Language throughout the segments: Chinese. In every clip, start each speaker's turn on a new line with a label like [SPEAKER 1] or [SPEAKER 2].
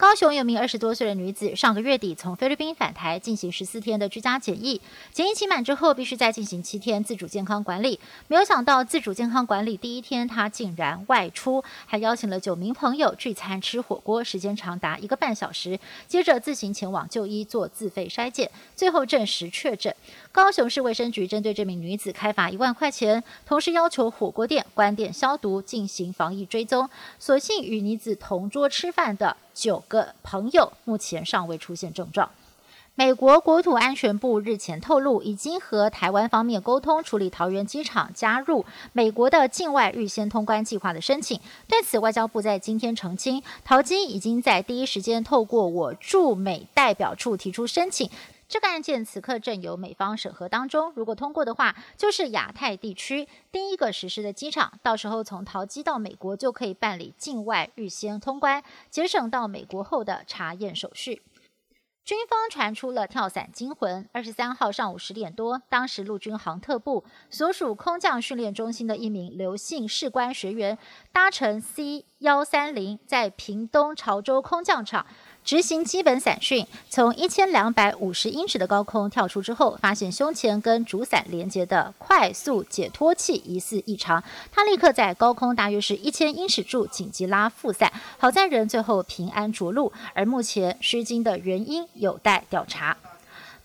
[SPEAKER 1] 高雄有名二十多岁的女子，上个月底从菲律宾返台进行十四天的居家检疫，检疫期满之后，必须再进行七天自主健康管理。没有想到自主健康管理第一天，她竟然外出，还邀请了九名朋友聚餐吃火锅，时间长达一个半小时。接着自行前往就医做自费筛检，最后证实确诊。高雄市卫生局针对这名女子开罚一万块钱，同时要求火锅店关店消毒，进行防疫追踪。所幸与女子同桌吃饭的。九个朋友目前尚未出现症状。美国国土安全部日前透露，已经和台湾方面沟通处理桃园机场加入美国的境外预先通关计划的申请。对此，外交部在今天澄清，桃机已经在第一时间透过我驻美代表处提出申请。这个案件此刻正由美方审核当中，如果通过的话，就是亚太地区第一个实施的机场。到时候从桃机到美国就可以办理境外预先通关，节省到美国后的查验手续。军方传出了跳伞惊魂。二十三号上午十点多，当时陆军航特部所属空降训练中心的一名刘姓士官学员，搭乘 C 幺三零在屏东潮州空降场。执行基本伞训，从一千两百五十英尺的高空跳出之后，发现胸前跟主伞连接的快速解脱器疑似异常，他立刻在高空大约是一千英尺处紧急拉副伞，好在人最后平安着陆，而目前失惊的原因有待调查。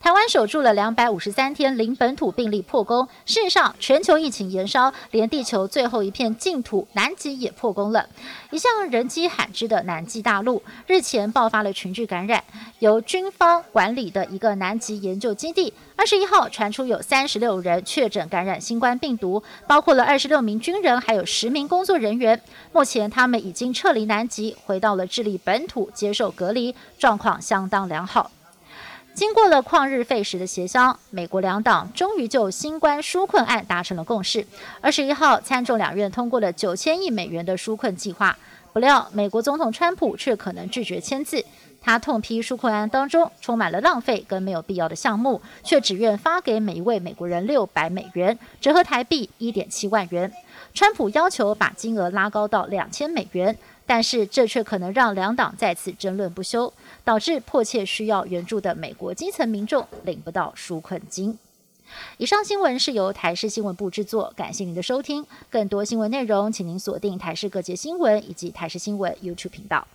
[SPEAKER 1] 台湾守住了两百五十三天零本土病例破功，事实上，全球疫情延烧，连地球最后一片净土南极也破功了。一向人迹罕至的南极大陆，日前爆发了群聚感染。由军方管理的一个南极研究基地，二十一号传出有三十六人确诊感染新冠病毒，包括了二十六名军人，还有十名工作人员。目前他们已经撤离南极，回到了智利本土接受隔离，状况相当良好。经过了旷日费时的协商，美国两党终于就新冠纾困案达成了共识。二十一号，参众两院通过了九千亿美元的纾困计划。不料，美国总统川普却可能拒绝签字。他痛批纾困案当中充满了浪费跟没有必要的项目，却只愿发给每一位美国人六百美元，折合台币一点七万元。川普要求把金额拉高到两千美元。但是这却可能让两党再次争论不休，导致迫切需要援助的美国基层民众领不到纾困金。以上新闻是由台视新闻部制作，感谢您的收听。更多新闻内容，请您锁定台视各界新闻以及台视新闻 YouTube 频道。